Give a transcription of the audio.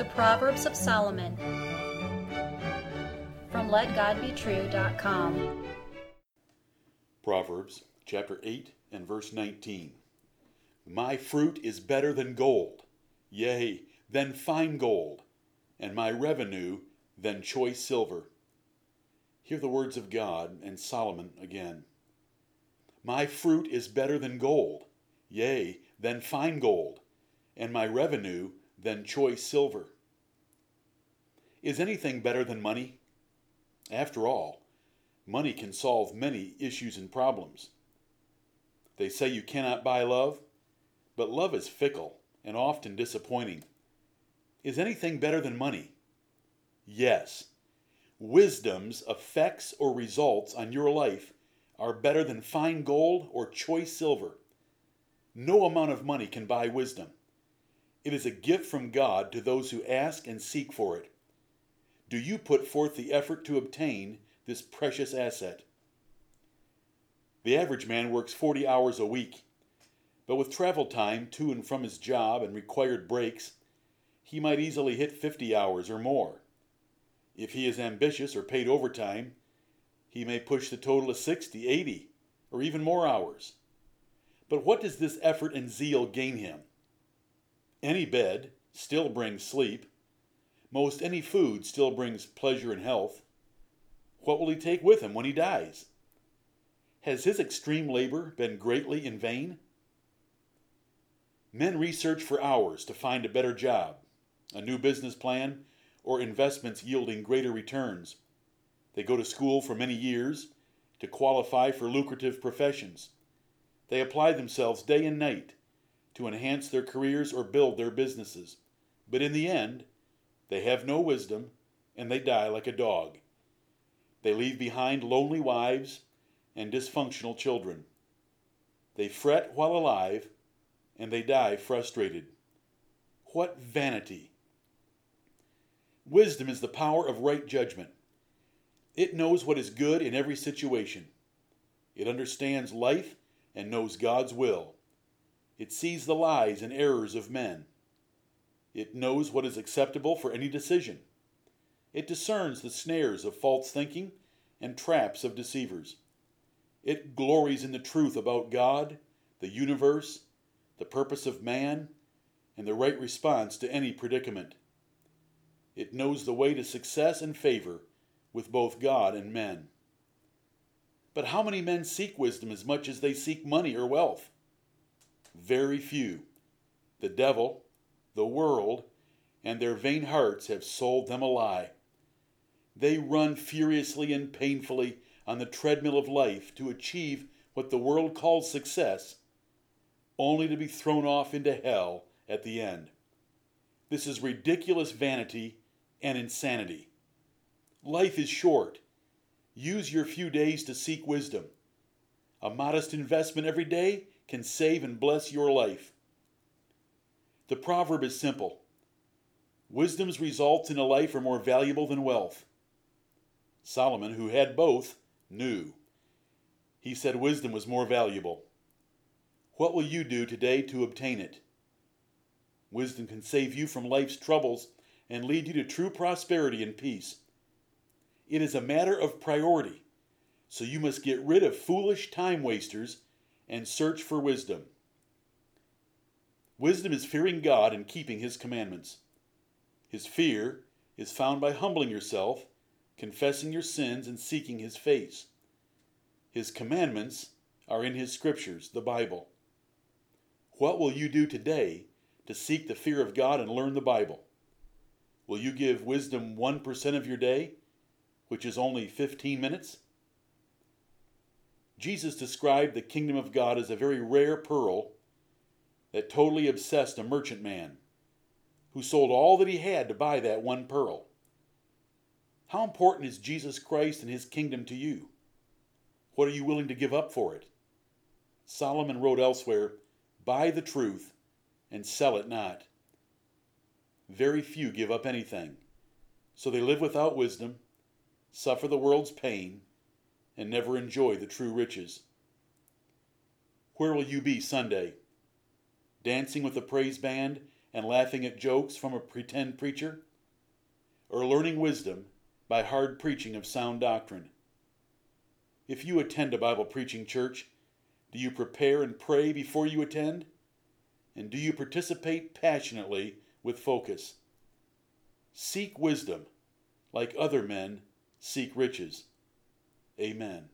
The Proverbs of Solomon from LetGodBetrue.com. Proverbs chapter 8 and verse 19. My fruit is better than gold, yea, than fine gold, and my revenue than choice silver. Hear the words of God and Solomon again. My fruit is better than gold, yea, than fine gold, and my revenue than choice silver. Is anything better than money? After all, money can solve many issues and problems. They say you cannot buy love, but love is fickle and often disappointing. Is anything better than money? Yes. Wisdom's effects or results on your life are better than fine gold or choice silver. No amount of money can buy wisdom. It is a gift from God to those who ask and seek for it. Do you put forth the effort to obtain this precious asset? The average man works 40 hours a week, but with travel time to and from his job and required breaks, he might easily hit 50 hours or more. If he is ambitious or paid overtime, he may push the total to 60, 80, or even more hours. But what does this effort and zeal gain him? Any bed still brings sleep. Most any food still brings pleasure and health. What will he take with him when he dies? Has his extreme labor been greatly in vain? Men research for hours to find a better job, a new business plan, or investments yielding greater returns. They go to school for many years to qualify for lucrative professions. They apply themselves day and night to enhance their careers or build their businesses. But in the end, they have no wisdom and they die like a dog. They leave behind lonely wives and dysfunctional children. They fret while alive and they die frustrated. What vanity! Wisdom is the power of right judgment. It knows what is good in every situation. It understands life and knows God's will. It sees the lies and errors of men. It knows what is acceptable for any decision. It discerns the snares of false thinking and traps of deceivers. It glories in the truth about God, the universe, the purpose of man, and the right response to any predicament. It knows the way to success and favor with both God and men. But how many men seek wisdom as much as they seek money or wealth? Very few. The devil, the world, and their vain hearts have sold them a lie. They run furiously and painfully on the treadmill of life to achieve what the world calls success, only to be thrown off into hell at the end. This is ridiculous vanity and insanity. Life is short. Use your few days to seek wisdom. A modest investment every day can save and bless your life. The proverb is simple Wisdom's results in a life are more valuable than wealth. Solomon, who had both, knew. He said wisdom was more valuable. What will you do today to obtain it? Wisdom can save you from life's troubles and lead you to true prosperity and peace. It is a matter of priority, so you must get rid of foolish time wasters and search for wisdom. Wisdom is fearing God and keeping His commandments. His fear is found by humbling yourself, confessing your sins, and seeking His face. His commandments are in His scriptures, the Bible. What will you do today to seek the fear of God and learn the Bible? Will you give wisdom 1% of your day, which is only 15 minutes? Jesus described the kingdom of God as a very rare pearl that totally obsessed a merchant man who sold all that he had to buy that one pearl. How important is Jesus Christ and his kingdom to you? What are you willing to give up for it? Solomon wrote elsewhere, Buy the truth and sell it not. Very few give up anything. So they live without wisdom, suffer the world's pain, and never enjoy the true riches. Where will you be Sunday? Dancing with a praise band and laughing at jokes from a pretend preacher? Or learning wisdom by hard preaching of sound doctrine? If you attend a Bible preaching church, do you prepare and pray before you attend? And do you participate passionately with focus? Seek wisdom, like other men seek riches. Amen.